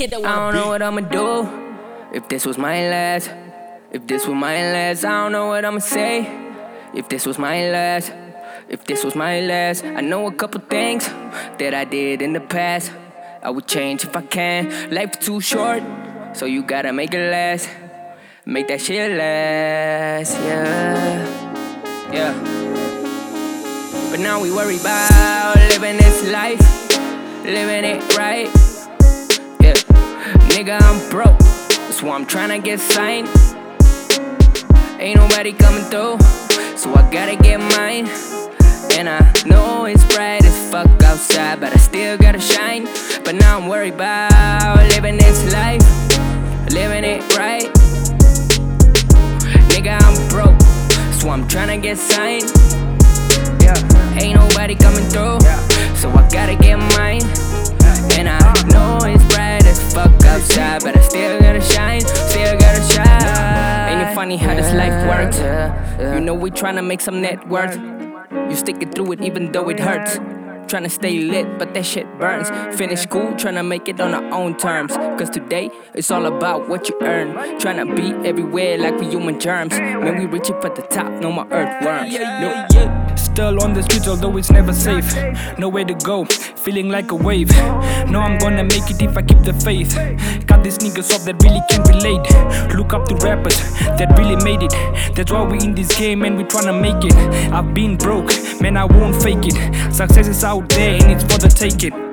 I don't know what I'ma do. If this was my last, if this was my last, I don't know what I'ma say. If this was my last if this was my last, I know a couple things that I did in the past. I would change if I can. Life too short, so you gotta make it last. Make that shit last, yeah, yeah. But now we worry about living this life, living it right. Yeah, nigga, I'm broke. That's why I'm tryna get signed. Ain't nobody coming through, so I gotta get mine. And I know it's bright as fuck outside, but I still gotta shine. But now I'm worried about living this life, living it right. Nigga, I'm broke, so I'm tryna get signed. Yeah, ain't nobody coming through, so I gotta get mine. And I know it's bright as fuck outside, but I still gotta shine, still gotta shine. Ain't it funny how this life works? You know we tryna make some net worth. You stick it through it even though it hurts. Tryna stay lit, but that shit burns. Finish school, tryna make it on our own terms. Cause today, it's all about what you earn. Tryna be everywhere like we human germs. When we reach it for the top, no more earthworms. No, Still on the streets, although it's never safe. Nowhere to go, feeling like a wave. Know I'm gonna make it if I keep the faith. Got these niggas off that really can relate. Look up to rappers that really made it. That's why we in this game and we tryna make it. I've been broke, man, I won't fake it. Success is out there and it's for the taking.